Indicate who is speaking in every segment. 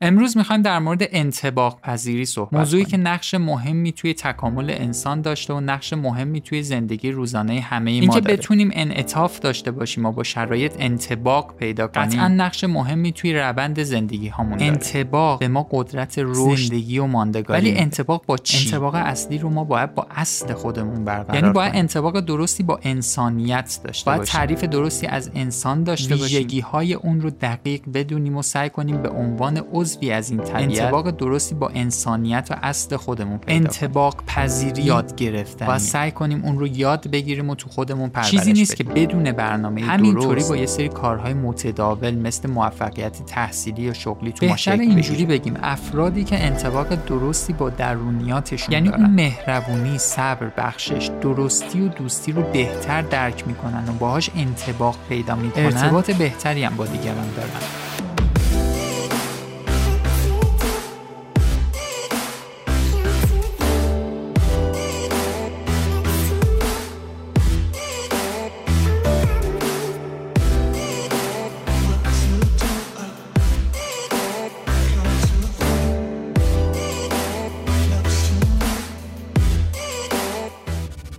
Speaker 1: امروز می‌خوایم در مورد انتباق پذیری صحبت موضوعی که نقش مهمی توی تکامل انسان داشته و نقش مهمی توی زندگی روزانه همه ما اینکه بتونیم انعطاف داشته باشیم و با شرایط انتباق پیدا کنیم. قطعا نقش مهمی توی روند زندگی هامون انتباق به ما قدرت رشد زندگی و ماندگاری ولی انتباق با چی؟ انتباق اصلی رو ما باید با اصل خودمون برقرار یعنی باید انتباق درستی با انسانیت داشته باید تعریف درستی از انسان داشته باشیم. ویژگی های اون رو دقیق بدونیم و سعی کنیم به عنوان عضوی از این طبیعت. انتباق درستی با انسانیت و اصل خودمون پیدا انتباق پذیری یاد گرفتن و سعی کنیم اون رو یاد بگیریم و تو خودمون پرورش چیزی نیست که بدون برنامه همینطوری با یه سری کارهای متداول مثل موفقیت تحصیلی یا شغلی تو بهتر اینجوری بگیم. افرادی که انتباق درستی با درونیاتشون یعنی اون مهربونی صبر بخشش درستی و دوستی رو بهتر درک می‌کنن و باهاش انتباق پیدا می‌کنن. ارتباط بهتری هم با دیگران دارن.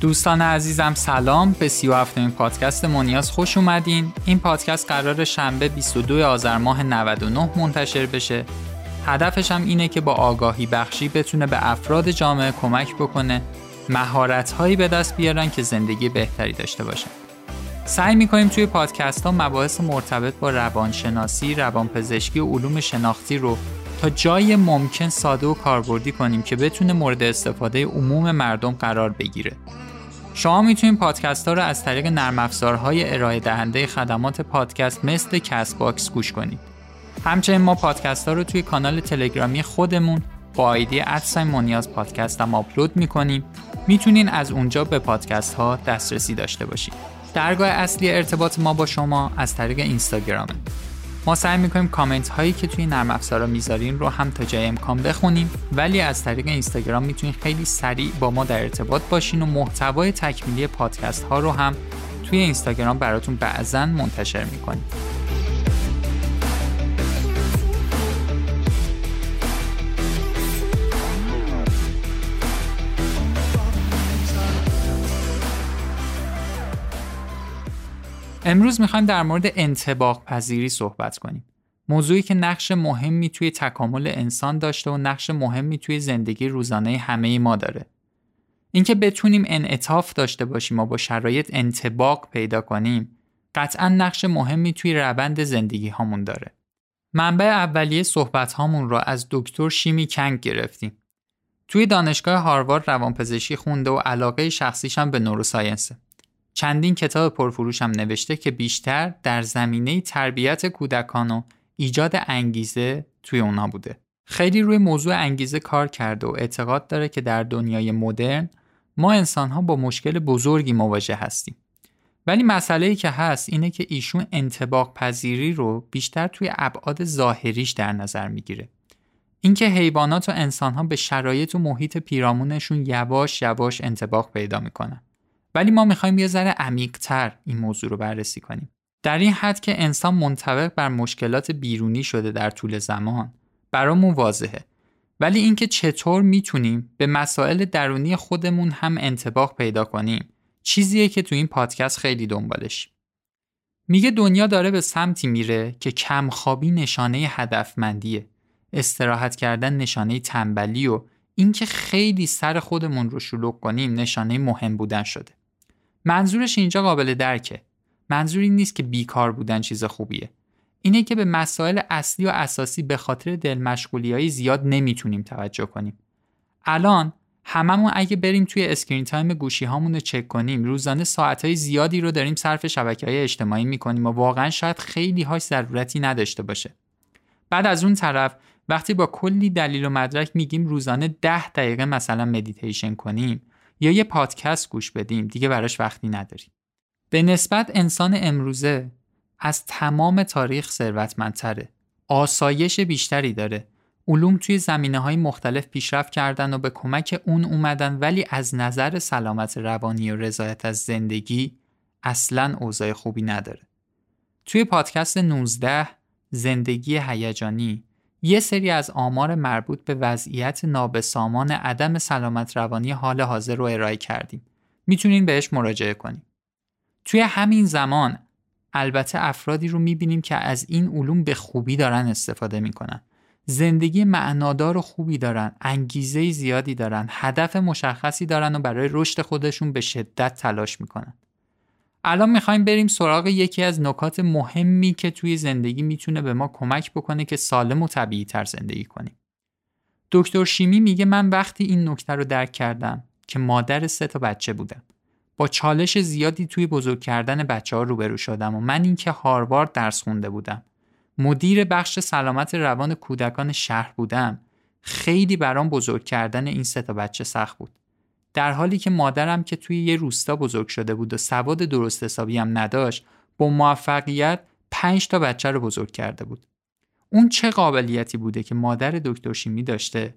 Speaker 1: دوستان عزیزم سلام. به 37 این پادکست مونیاز خوش اومدین. این پادکست قرار شنبه 22 آذر ماه 99 منتشر بشه. هدفش هم اینه که با آگاهی بخشی بتونه به افراد جامعه کمک بکنه مهارت هایی به دست بیارن که زندگی بهتری داشته باشن. سعی می‌کنیم توی پادکست ها مباحث مرتبط با روانشناسی، روانپزشکی و علوم شناختی رو تا جای ممکن ساده و کاربردی کنیم که بتونه مورد استفاده عموم مردم قرار بگیره. شما می‌تونید پادکست ها رو از طریق نرم افزارهای ارائه دهنده خدمات پادکست مثل Castbox گوش کنید. همچنین ما پادکست ها رو توی کانال تلگرامی خودمون با ID at sign مونیاز پادکست هم آپلود می‌کنیم. می‌تونین از اونجا به پادکست ها دسترسی داشته باشید. درگاه اصلی ارتباط ما با شما از طریق اینستاگرامه. ما سعی می‌کنیم کامنت هایی که توی نرم افزارا می‌ذارین رو هم تا جای امکان بخونیم. ولی از طریق اینستاگرام می‌تونید خیلی سریع با ما در ارتباط باشین و محتوای تکمیلی پادکست ها رو هم توی اینستاگرام براتون بعضا منتشر می‌کنیم. امروز می‌خوایم در مورد انتباق پذیری صحبت کنیم. موضوعی که نقش مهمی توی تکامل انسان داشته و نقش مهمی توی زندگی روزانه همه ما داره. اینکه بتونیم انعطاف داشته باشیم و با شرایط انتباق پیدا کنیم قطعا نقش مهمی توی روند زندگی هامون داره. منبع اولیه صحبت هامون را از دکتر شیمی کنگ گرفتیم. توی دانشگاه هاروارد روانپزشکی خونده و علاقه شخصیش هم به نوروساینسه. چندین کتاب پرفروش هم نوشته که بیشتر در زمینه تربیت کودکان و ایجاد انگیزه توی اونا بوده. خیلی روی موضوع انگیزه کار کرده و اعتقاد داره که در دنیای مدرن ما انسان ها با مشکل بزرگی مواجه هستیم. ولی مسئله ای که هست اینه که ایشون انتباق پذیری رو بیشتر توی ابعاد ظاهریش در نظر می‌گیره. اینکه حیوانات و انسان ها به شرایط و محیط پیرامونشون یواش یواش انتباق پیدا می‌کنن. ولی ما می‌خوایم یه ذره عمیقتر این موضوع رو بررسی کنیم. در این حد که انسان منطبق بر مشکلات بیرونی شده در طول زمان برامون واضحه. ولی اینکه چطور می‌تونیم به مسائل درونی خودمون هم انتباق پیدا کنیم چیزیه که تو این پادکست خیلی دنبالش. میگه دنیا داره به سمتی میره که کمخوابی نشانه هدفمندیه. استراحت کردن نشانه تنبلی و اینکه خیلی سر خودمون رو شلوغ کنیم نشانه مهم بودن شده. منظورش اینجا قابل درکه. منظوری نیست که بیکار بودن چیز خوبیه. اینه که به مسائل اصلی و اساسی به خاطر دل های زیاد نمی‌تونیم توجه کنیم. الان هممون اگه بریم توی screen time گوشی هامون رو چک کنیم روزانه ساعت های زیادی رو داریم صرف شبکه های اجتماعی می‌کنیم و واقعا شاید خیلی هاش ضرورتی نداشته باشه. بعد از اون طرف وقتی با کلی دلیل و مدرک میگیم روزانه ده دقیقه مثلا مدیتیشن کنیم یا یه پادکست گوش بدیم دیگه براش وقتی نداریم. به نسبت انسان امروزه از تمام تاریخ ثروتمندتره. آسایش بیشتری داره. علوم توی زمینه های مختلف پیشرفت کردن و به کمک اون اومدن ولی از نظر سلامت روانی و رضایت از زندگی اصلا اوضاع خوبی نداره. توی پادکست 19 زندگی هیجانی یه سری از آمار مربوط به وضعیت نابسامان عدم سلامت روانی حال حاضر رو ارائه کردیم. می‌تونین بهش مراجعه کنیم. توی همین زمان البته افرادی رو می‌بینیم که از این علوم به خوبی دارن استفاده می‌کنن. زندگی معنادار خوبی دارن، انگیزه زیادی دارن، هدف مشخصی دارن و برای رشد خودشون به شدت تلاش می‌کنن. الان می‌خوایم بریم سراغ یکی از نکات مهمی که توی زندگی می‌تونه به ما کمک بکنه که سالم و طبیعی تر زندگی کنیم. دکتر شیمی میگه من وقتی این نکته رو درک کردم که مادر سه تا بچه بودم. با چالش زیادی توی بزرگ کردن بچه ها روبرو شدم و من اینکه هاروارد درس خونده بودم. مدیر بخش سلامت روان کودکان شهر بودم. خیلی برام بزرگ کردن این سه تا بچه سخت بود. در حالی که مادرم که توی یه روستا بزرگ شده بود و سواد درست حسابی هم نداشت با موفقیت پنج تا بچه رو بزرگ کرده بود. اون چه قابلیتی بوده که مادر دکتر شیمی داشته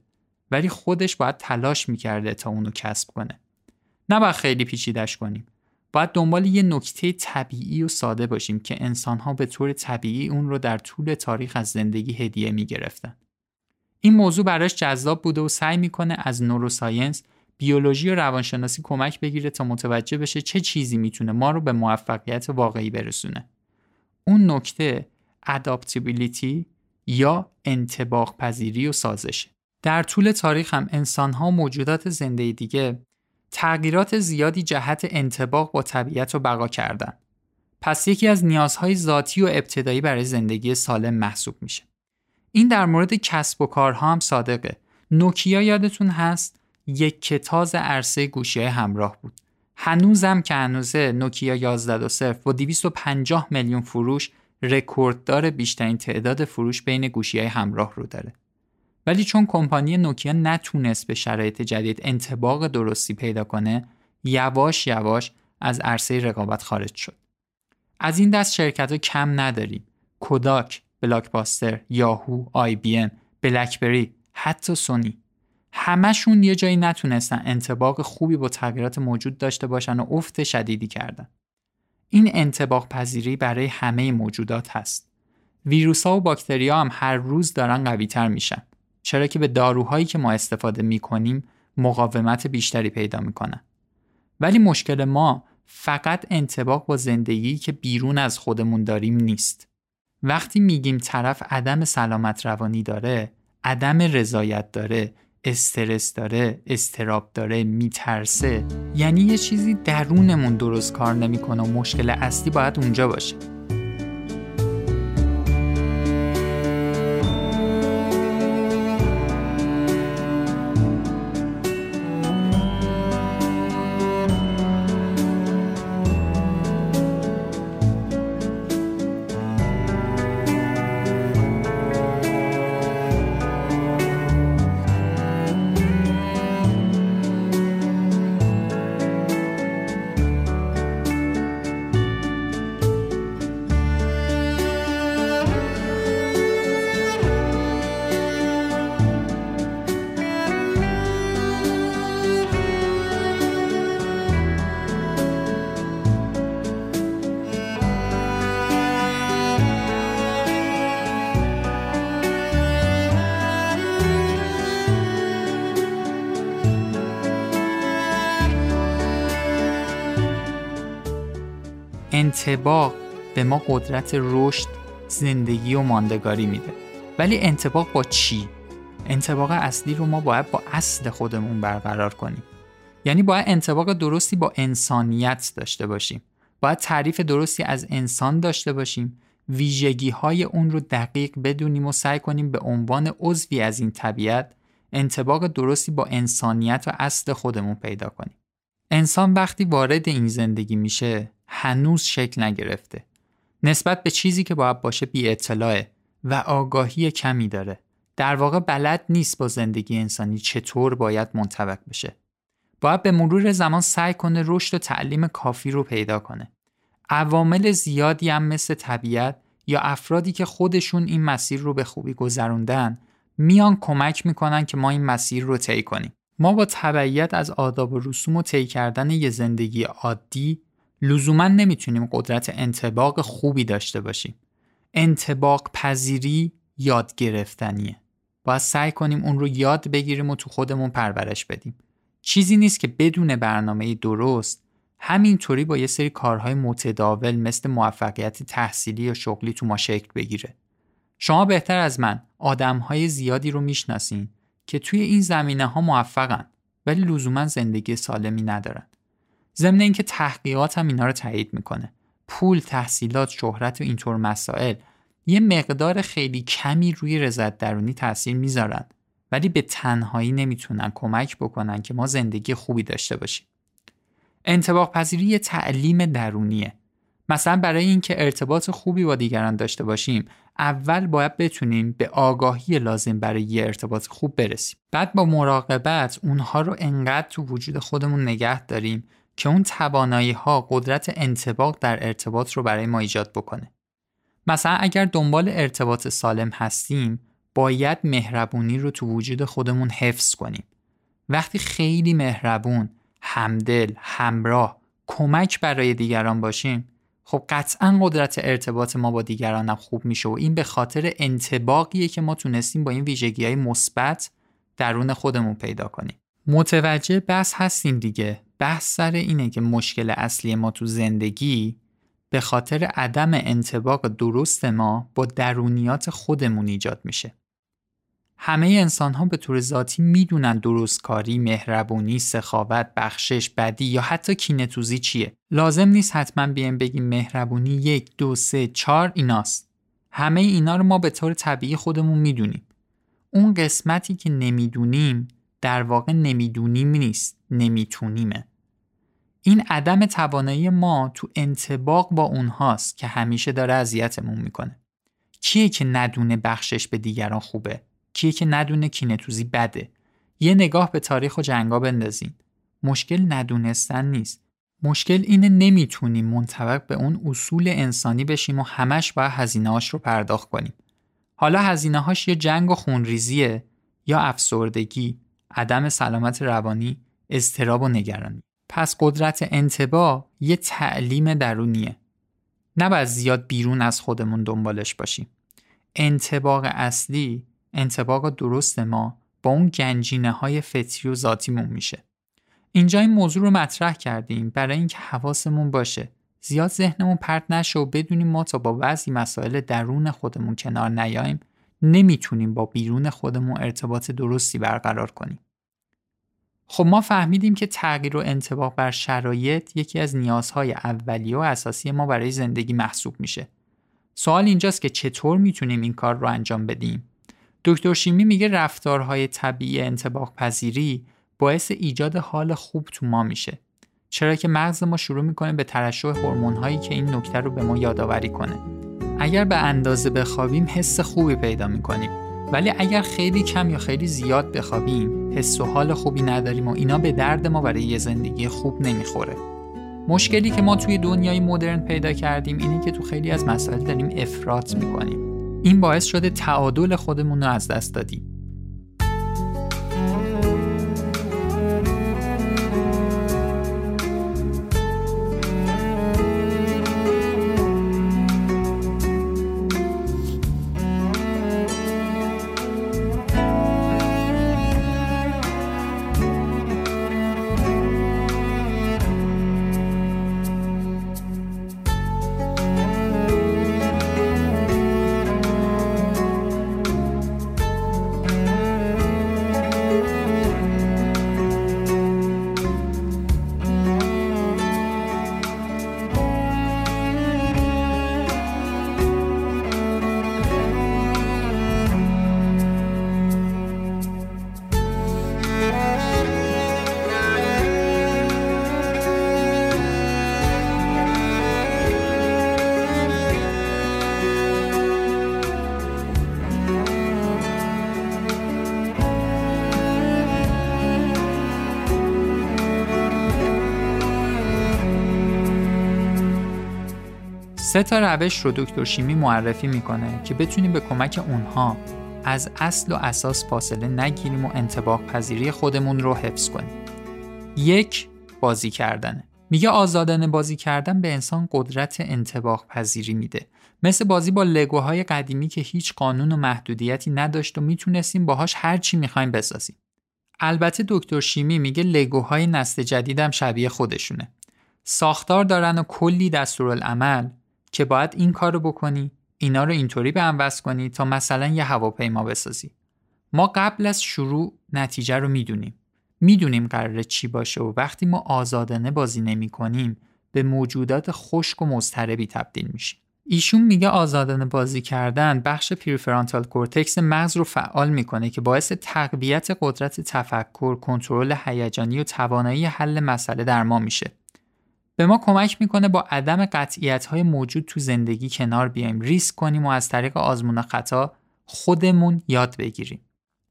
Speaker 1: ولی خودش باید تلاش می‌کرده تا اونو کسب کنه. نباید خیلی پیچیدش کنیم. باید دنبال یه نکته طبیعی و ساده باشیم که انسانها به طور طبیعی اون رو در طول تاریخ از زندگی هدیه می‌گرفتن. این موضوع براش جذاب بوده و سعی می‌کنه از نوروساینس بیولوژی و روانشناسی کمک بگیره تا متوجه بشه چه چیزی می‌تونه ما رو به موفقیت واقعی برسونه. اون نکته اداپتیبیلیتی یا انتباق پذیری و سازشه. در طول تاریخ هم انسان ها موجودات زنده دیگه تغییرات زیادی جهت انتباق با طبیعت رو بقا کردن. پس یکی از نیازهای ذاتی و ابتدایی برای زندگی سالم محسوب میشه. این در مورد کسب و کارها هم صادقه. نوکیا یادتون هست یک کتاز عرصه گوشی همراه بود. هنوزم که هنوزه نوکیا 11 با 250 میلیون فروش رکورددار بیشترین تعداد فروش بین گوشی های همراه رو داره. ولی چون کمپانی نوکیا نتونست به شرایط جدید انتباق درستی پیدا کنه، یواش یواش از عرصه رقابت خارج شد. از این دست شرکت ها کم نداریم. کوداک، بلاکباستر، یاهو، آی بی ام، بلکبری، حتی سونی. همشون یه جایی نتونستن انتباق خوبی با تغییرات موجود داشته باشن و افت شدیدی کردن. این انتباق پذیری برای همه موجودات هست. ویروس ها و باکتری ها هم هر روز دارن قوی تر میشن. چرا که به داروهایی که ما استفاده می‌کنیم مقاومت بیشتری پیدا می‌کنن. ولی مشکل ما فقط انتباق با زندگی که بیرون از خودمون داریم نیست. وقتی میگیم طرف عدم سلامت روانی داره، عدم رضایت داره استرس داره استراب داره میترسه. یعنی یه چیزی درونمون درست کار نمی‌کنه و مشکل اصلی باید اونجا باشه. انتباق به ما قدرت رشد زندگی و ماندگاری میده. ولی انتباق با چی؟ انتباق اصلی رو ما باید با اصل خودمون برقرار کنیم. یعنی باید انتباق درستی با انسانیت داشته باشیم. باید تعریف درستی از انسان داشته باشیم. ویژگی های اون رو دقیق بدونیم و سعی کنیم به عنوان عضوی از این طبیعت انتباق درستی با انسانیت و اصل خودمون پیدا کنیم. انسان وقتی وارد این زندگی میشه هنوز شکل نگرفته. نسبت به چیزی که باید باشه بی اطلاعه و آگاهی کمی داره. در واقع بلد نیست با زندگی انسانی چطور باید منطبق بشه. باید به مرور زمان سعی کنه رشد و تعلیم کافی رو پیدا کنه. عوامل زیادی هم مثل طبیعت یا افرادی که خودشون این مسیر رو به خوبی گذروندن میان کمک می‌کنن که ما این مسیر رو طی کنیم. ما با تبعیت از آداب و رسوم و طی کردن یه زندگی عادی لزوما نمی‌تونیم قدرت انتباق خوبی داشته باشیم. انتباق پذیری یاد گرفتنیه. باید سعی کنیم اون رو یاد بگیریم و تو خودمون پرورش بدیم. چیزی نیست که بدون برنامه درست همینطوری با یه سری کارهای متداول مثل موفقیت تحصیلی یا شغلی تو ما شکل بگیره. شما بهتر از من آدمهای زیادی رو می‌شناسین. که توی این زمینه ها موفقن ولی لزوما زندگی سالمی ندارن. ضمن اینکه تحقیقات هم اینا رو تایید می‌کنه. پول تحصیلات شهرت و اینطور مسائل یه مقدار خیلی کمی روی رضایت درونی تاثیر می‌ذارن ولی به تنهایی نمی‌تونن کمک بکنن که ما زندگی خوبی داشته باشیم. انتباق پذیری یه تعلیم درونیه. مثلا برای اینکه ارتباط خوبی با دیگران داشته باشیم اول باید بتونیم به آگاهی لازم برای یه ارتباط خوب برسیم. بعد با مراقبت اونها رو انقدر تو وجود خودمون نگه داریم که اون توانایی ها قدرت انتباق در ارتباط رو برای ما ایجاد بکنه. مثلا اگر دنبال ارتباط سالم هستیم باید مهربونی رو تو وجود خودمون حفظ کنیم. وقتی خیلی مهربون همدل همراه کمک برای دیگران باشیم خب قطعا قدرت ارتباط ما با دیگران خوب میشه و این به خاطر انتباقیه که ما تونستیم با این ویژگی های مثبت درون خودمون پیدا کنیم. متوجه بحث هستیم دیگه. بحث سر اینه که مشکل اصلی ما تو زندگی به خاطر عدم انتباق درست ما با درونیات خودمون ایجاد میشه. همه انسان ها به طور ذاتی می‌دونن درستکاری، مهربونی، سخاوت، بخشش، بدی یا حتی کینتوزی چیه. لازم نیست حتما بیایم بگیم مهربونی یک، دو، سه، چهار ایناست. همه اینا رو ما به طور طبیعی خودمون می‌دونیم. اون قسمتی که نمی‌دونیم در واقع نمی‌دونیم نیست، نمیتونیمه. این عدم توانایی ما تو انتباق با اونهاست که همیشه داره اذیتمون می‌کنه. کیه که ندونه بخشش به دیگران خوبه؟ کیه که ندونه کینتوزی بده. یه نگاه به تاریخ و جنگا بندازین. مشکل ندونستن نیست. مشکل اینه نمی‌تونیم منطبق به اون اصول انسانی بشیم و همش باید هزینه‌هاش رو پرداخت کنیم. حالا هزینه هاش یه جنگ و خونریزیه یا افسردگی عدم سلامت روانی اضطراب و نگرانی. پس قدرت انتباه یه تعلیم درونیه. نباید زیاد بیرون از خودمون دنبالش باشیم. انتباق اصلی انتباق درست ما با اون گنجینه های فطری و ذاتیمون میشه. اینجا این موضوع رو مطرح کردیم برای اینکه حواسمون باشه زیاد ذهنمون پرت نشه و بدونیم ما تا با بعضی مسائل درون خودمون کنار نیاییم نمی‌تونیم با بیرون خودمون ارتباط درستی برقرار کنیم. خب ما فهمیدیم که تغییر و انتباق بر شرایط یکی از نیازهای اولیه و اساسی ما برای زندگی محسوب میشه. سوال اینجاست که چطور می‌تونیم این کار رو انجام بدیم؟ دکتر شیمی میگه رفتارهای طبیعی انتباق پذیری باعث ایجاد حال خوب تو ما میشه. چرا که مغز ما شروع می‌کنه به ترشح هورمون هایی که این نکته رو به ما یادآوری کنه. اگر به اندازه بخوابیم حس خوبی پیدا می‌کنیم. ولی اگر خیلی کم یا خیلی زیاد بخوابیم حس و حال خوبی نداریم و اینا به درد ما برای یه زندگی خوب نمی‌خوره. مشکلی که ما توی دنیای مدرن پیدا کردیم اینه که تو خیلی از مسائل داریم افراط می‌کنیم. این باعث شده تعادل خودمون رو از دست دادیم. سه تا روش رو دکتر شیمی معرفی می‌کنه که بتونیم به کمک اونها از اصل و اساس فاصله نگیریم و انتباق پذیری خودمون رو حفظ کنیم. یک بازی کردنه. میگه آزادانه بازی کردن به انسان قدرت انتباق پذیری میده مثل بازی با لگوهای قدیمی که هیچ قانون و محدودیتی نداشت و می‌تونستیم باهاش هر چی می‌خوایم بسازیم البته دکتر شیمی میگه لگوهای نسل جدیدم شبیه خودشونه ساختار دارن و کلی دستورالعمل که باید این کارو بکنی اینا رو اینطوری به هم وصل کنی تا مثلا یه هواپیما بسازی. ما قبل از شروع نتیجه رو می‌دونیم. می‌دونیم قراره چی باشه و وقتی ما آزادانه بازی نمی کنیم به موجودات خشک و مضطربی تبدیل میشیم. ایشون میگه آزادانه بازی کردن بخش prefrontal cortex مغز رو فعال می‌کنه که باعث تقویت قدرت تفکر، کنترل هیجانی و توانایی حل مسئله در ما میشه. به ما کمک می‌کنه با عدم قطعیت های موجود تو زندگی کنار بیایم، ریسک کنیم و از طریق آزمون خطا خودمون یاد بگیریم.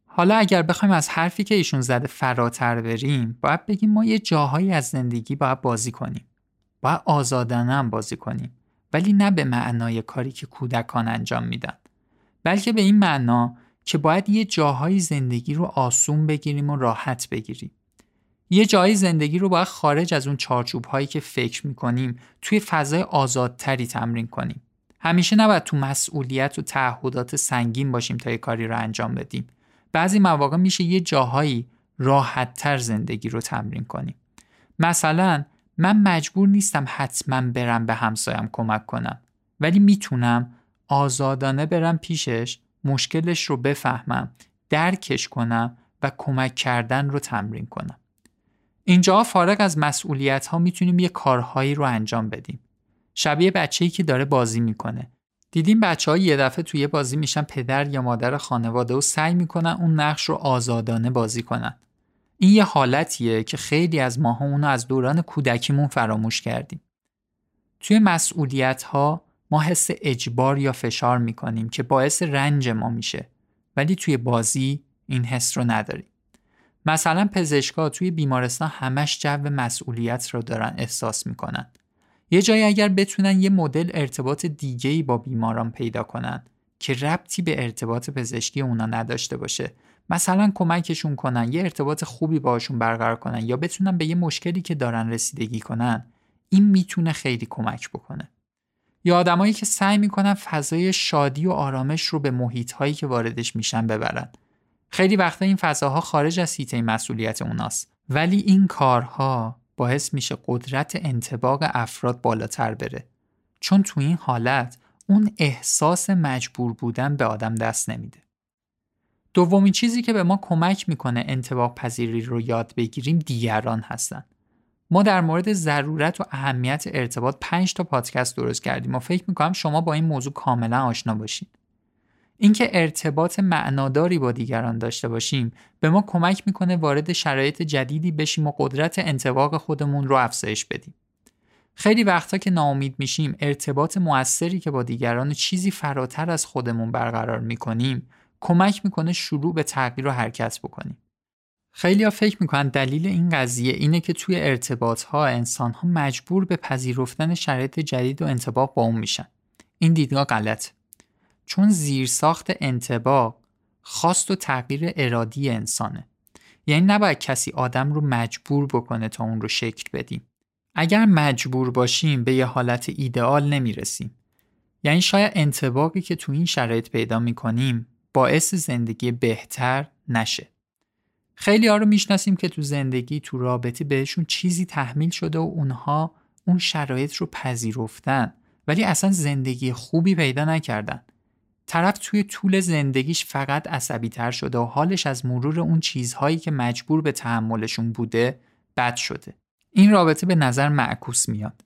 Speaker 1: حالا اگر بخوایم از حرفی که ایشون زده فراتر بریم باید بگیم ما یه جاهایی از زندگی باید بازی کنیم. باید آزادانه هم بازی کنیم. ولی نه به معنای کاری که کودکان انجام میدن. بلکه به این معنا که باید یه جاهای زندگی رو آسون بگیریم و راحت بگیریم. یه جایی زندگی رو باید خارج از اون چارچوب هایی که فکر می‌کنیم توی فضای آزادتری تمرین کنیم. همیشه نباید تو مسئولیت و تعهدات سنگین باشیم تا یه کاری رو انجام بدیم. بعضی مواقع میشه یه جاهایی راحتتر زندگی رو تمرین کنیم. مثلا من مجبور نیستم حتما برم به همسایم کمک کنم ولی می‌تونم آزادانه برم پیشش مشکلش رو بفهمم درکش کنم و کمک کردن رو تمرین کنم. اینجا فارغ از مسئولیت ها می‌تونیم یه کارهایی رو انجام بدیم شبیه بچه‌ای که داره بازی می‌کنه دیدیم بچه ها یه دفعه توی بازی میشن پدر یا مادر خانواده و سعی می‌کنن اون نقش رو آزادانه بازی کنن. این یه حالتیه که خیلی از ماها اونو از دوران کودکیمون فراموش کردیم. توی مسئولیت ها ما حس اجبار یا فشار می‌کنیم که باعث رنج ما میشه ولی توی بازی این حس رو نداریم. مثلا پزشکا توی بیمارستان همش جو مسئولیت رو دارن احساس می‌کنن. یه جایی اگر بتونن یه مدل ارتباط دیگه‌ای با بیماران پیدا کنن که ربطی به ارتباط پزشکی اونا نداشته باشه مثلا کمکشون کنن یه ارتباط خوبی باشون برقرار کنن یا بتونن به یه مشکلی که دارن رسیدگی کنن این می‌تونه خیلی کمک بکنه یا آدمایی که سعی می‌کنن فضای شادی و آرامش رو به محیط هایی که واردش میشن ببرن خیلی وقتا این فضاها خارج از حیطه مسئولیت اوناست. ولی این کارها باعث میشه قدرت انتباق افراد بالاتر بره. چون تو این حالت اون احساس مجبور بودن به آدم دست نمیده. دومین چیزی که به ما کمک می‌کنه انتباق پذیری رو یاد بگیریم دیگران هستن. ما در مورد ضرورت و اهمیت ارتباط 5 تا پادکست درست کردیم و فکر می‌کنم شما با این موضوع کاملا آشنا باشید اینکه ارتباط معناداری با دیگران داشته باشیم به ما کمک می‌کنه وارد شرایط جدیدی بشیم و قدرت انتباق خودمون رو افزایش بدیم. خیلی وقتا که ناامید میشیم ارتباط موثری که با دیگران چیزی فراتر از خودمون برقرار می‌کنیم کمک می‌کنه شروع به تغییر و حرکت بکنیم. خیلی ها فکر می‌کنن دلیل این قضیه اینه که توی ارتباط ها انسان ها مجبور به پذیرفتن شرایط جدید و انتباق با اون میشن. این دیدگاه غلط. چون زیرساخت انتباق خواست و تغییر ارادی انسانه. یعنی نباید کسی آدم رو مجبور بکنه تا اون رو شکل بدیم. اگر مجبور باشیم به یه حالت ایدئال نمی‌رسیم. یعنی شاید انتباقی که تو این شرایط پیدا می‌کنیم باعث زندگی بهتر نشه. خیلی ها رو می‌شناسیم که تو زندگی تو رابطه بهشون چیزی تحمیل شده و اونها اون شرایط رو پذیرفتن ولی اصلا زندگی خوبی پیدا نکردن. طرف توی طول زندگیش فقط عصبی تر شده و حالش از مرور اون چیزهایی که مجبور به تحملشون بوده بد شده. این رابطه به نظر معکوس میاد.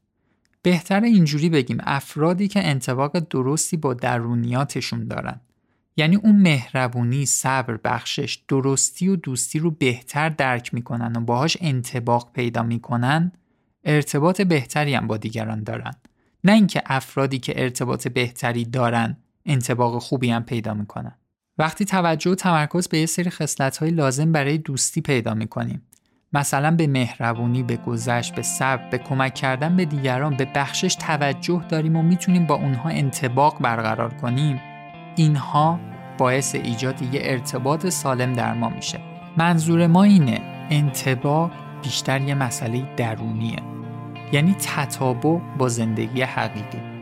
Speaker 1: بهتر اینجوری بگیم افرادی که انتباق درستی با درونیاتشون دارن. یعنی اون مهربونی، صبر، بخشش، درستی و دوستی رو بهتر درک می‌کنن و باهاش انتباق پیدا می‌کنن ارتباط بهتری هم با دیگران دارن. نه اینکه افرادی که ارتباط بهتری دارن انتباق خوبی هم پیدا می‌کنن. وقتی توجه و تمرکز به یه سری خصلت های لازم برای دوستی پیدا می‌کنیم مثلا به مهربونی، به گذشت، به صبر، به کمک کردن به دیگران، به بخشش توجه داریم و می‌تونیم با اونها انتباق برقرار کنیم اینها باعث ایجاد یه ارتباط سالم در ما میشه منظور ما اینه انتباق بیشتر یه مسئله درونیه یعنی تطابق با زندگی حقیقی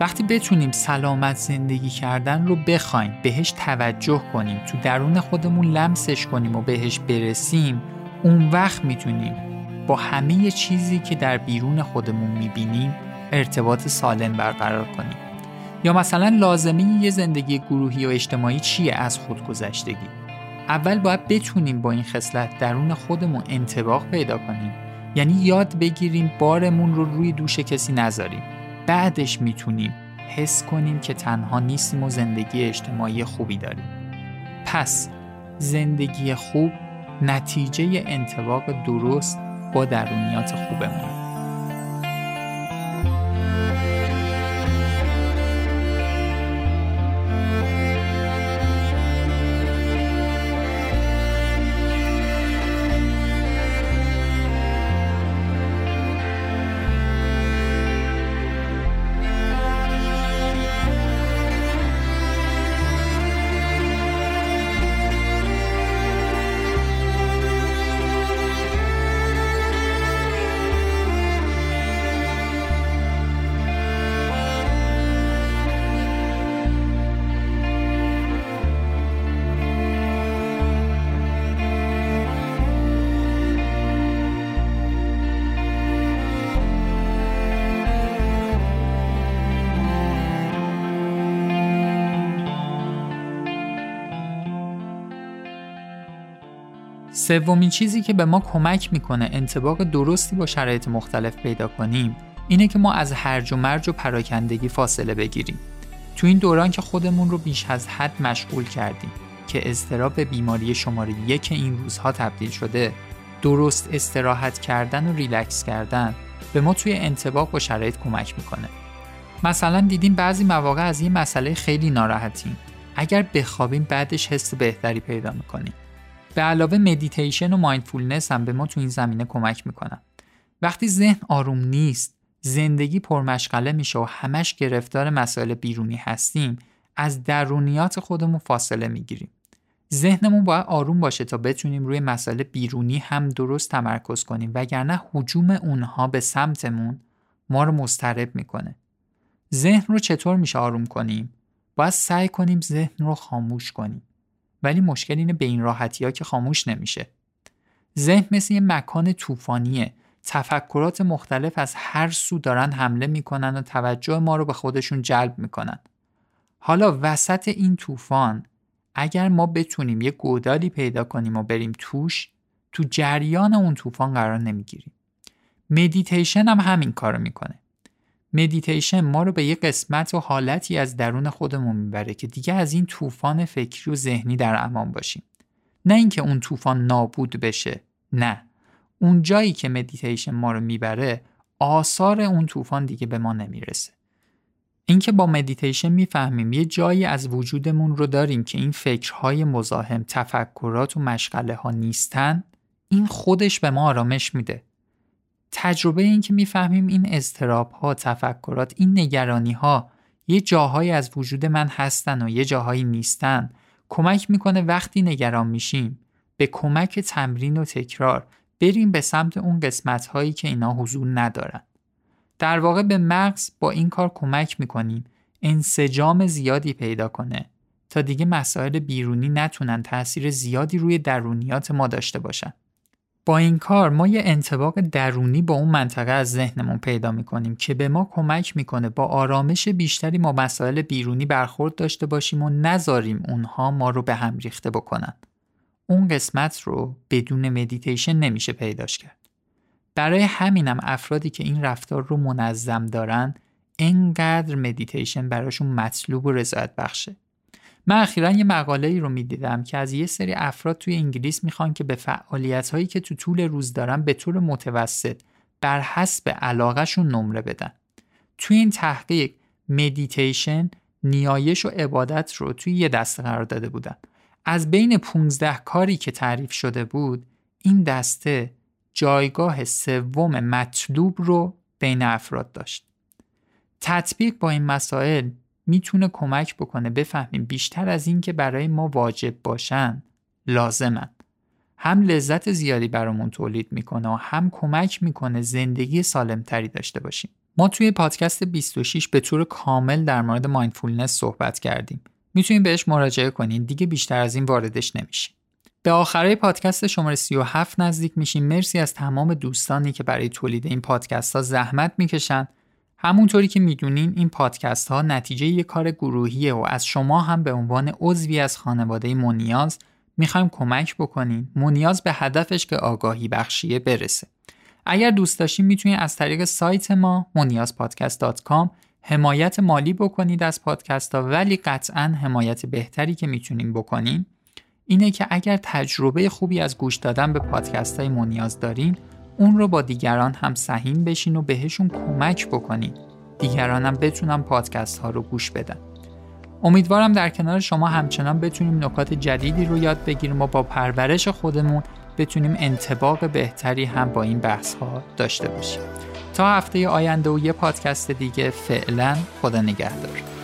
Speaker 1: وقتی بتونیم سلامت زندگی کردن رو بخوایم بهش توجه کنیم تو درون خودمون لمسش کنیم و بهش برسیم اون وقت می‌تونیم با همه چیزی که در بیرون خودمون می‌بینیم ارتباط سالم برقرار کنیم. یا مثلا لازمه یه زندگی گروهی و اجتماعی چیه از خودگذشتگی؟ اول باید بتونیم با این خصلت درون خودمون انتباق پیدا کنیم. یعنی یاد بگیریم بارمون رو روی دوش کسی نذاریم. بعدش می‌تونیم حس کنیم که تنها نیستیم و زندگی اجتماعی خوبی داریم. پس زندگی خوب نتیجه انتباق درست با درونیات خوبمون. سومین چیزی که به ما کمک می‌کنه انتباق درستی با شرایط مختلف پیدا کنیم اینه که ما از هرج و مرج و پراکندگی فاصله بگیریم. تو این دوران که خودمون رو بیش از حد مشغول کردیم که اضطراب بیماری شماره یک این روزها تبدیل شده درست استراحت کردن و ریلکس کردن به ما توی انتباق با شرایط کمک می‌کنه. مثلا دیدیم بعضی مواقع از این مسئله خیلی ناراحتیم. اگر بخوابیم بعدش حس بهتری پیدا می‌کنیم. به علاوه مدیتیشن و mindfulness هم به ما تو این زمینه کمک می‌کنن. وقتی ذهن آروم نیست زندگی پرمشغله میشه و همش گرفتار مسائل بیرونی هستیم از درونیات خودمون فاصله می‌گیریم. ذهنمون باید آروم باشه تا بتونیم روی مسائل بیرونی هم درست تمرکز کنیم وگرنه هجوم اونها به سمتمون ما رو مضطرب می‌کنه. ذهن رو چطور میشه آروم کنیم؟ باید سعی کنیم ذهن رو خاموش کنیم. ولی مشکل اینه به این راحتی ها که خاموش نمیشه. ذهن مثل یه مکان طوفانیه. تفکرات مختلف از هر سو دارن حمله می‌کنن و توجه ما رو به خودشون جلب می‌کنن. حالا وسط این طوفان اگر ما بتونیم یه گودالی پیدا کنیم و بریم توش تو جریان اون طوفان قرار نمی‌گیریم. مدیتیشن هم همین کارو می‌کنه. مدیتیشن ما رو به یه قسمت و حالتی از درون خودمون می‌بره که دیگه از این طوفان فکری و ذهنی در امان باشیم. نه اینکه اون طوفان نابود بشه نه. اون جایی که مدیتیشن ما رو می‌بره آثار اون طوفان دیگه به ما نمی‌رسه. اینکه با مدیتیشن می‌فهمیم یه جایی از وجودمون رو داریم که این فکرهای مزاحم تفکرات و مشغله ها نیستن این خودش به ما آرامش میده. تجربه این که می‌فهمیم این استراب ها تفکرات این نگرانی ها یه جاهایی از وجود من هستن و یه جاهایی نیستن کمک می‌کنه وقتی نگران میشیم به کمک تمرین و تکرار بریم به سمت اون قسمت هایی که اینا حضور ندارن. در واقع به مغز با این کار کمک می‌کنیم انسجام زیادی پیدا کنه تا دیگه مسائل بیرونی نتونن تاثیر زیادی روی درونیات ما داشته باشن. با این کار ما یه انتباق درونی با اون منطقه از ذهنمون پیدا می‌کنیم که به ما کمک می‌کنه با آرامش بیشتری ما مسائل بیرونی برخورد داشته باشیم و نذاریم اونها ما رو به هم ریخته بکنن. اون قسمت رو بدون مدیتیشن نمیشه پیداش کرد. برای همینم افرادی که این رفتار رو منظم دارن انقدر مدیتیشن براشون مطلوب و رضایت بخشه. من اخیرا یه مقاله ای رو می‌دیدم که از یه سری افراد توی انگلیس می‌خوان که به فعالیت هایی که تو طول روز دارن به طور متوسط بر حسب علاقهشون نمره بدن. توی این تحقیق مدیتیشن نیایش و عبادت رو توی یه دسته قرار داده بودن. از بین 15 کاری که تعریف شده بود این دسته جایگاه سوم مطلوب رو بین افراد داشت. تطبیق با این مسائل می‌تونه کمک بکنه بفهمیم بیشتر از این که برای ما واجب باشن لازمن هم لذت زیادی برامون تولید می‌کنه و هم کمک می‌کنه زندگی سالمتری داشته باشیم. ما توی پادکست 26 به طور کامل در مورد مایندفولنس صحبت کردیم. می‌تونید بهش مراجعه کنین دیگه بیشتر از این واردش نمیشیم. به آخرای پادکست شماره 37 نزدیک میشیم. مرسی از تمام دوستانی که برای تولید این پادکست ها زحمت می‌کشن. همونطوری که می‌دونین این پادکست ها نتیجه یک کار گروهیه و از شما هم به عنوان عضوی از خانواده مونیاز می‌خوایم کمک بکنین مونیاز به هدفش که آگاهی بخشیه برسه. اگر دوست داشتین می‌تونید از طریق سایت ما moniazpodcast.com حمایت مالی بکنید از پادکست ها ولی قطعا حمایت بهتری که می‌تونیم بکنین اینه که اگر تجربه خوبی از گوش دادن به پادکست های مونیاز دارین اون رو با دیگران هم سهیم بشین و بهشون کمک بکنین دیگران هم بتونن پادکست ها رو گوش بدن. امیدوارم در کنار شما همچنان بتونیم نکات جدیدی رو یاد بگیریم و با پرورش خودمون بتونیم انتباق بهتری هم با این بحث ها داشته باشیم. تا هفته آینده و یه پادکست دیگه فعلا خدا نگهدار.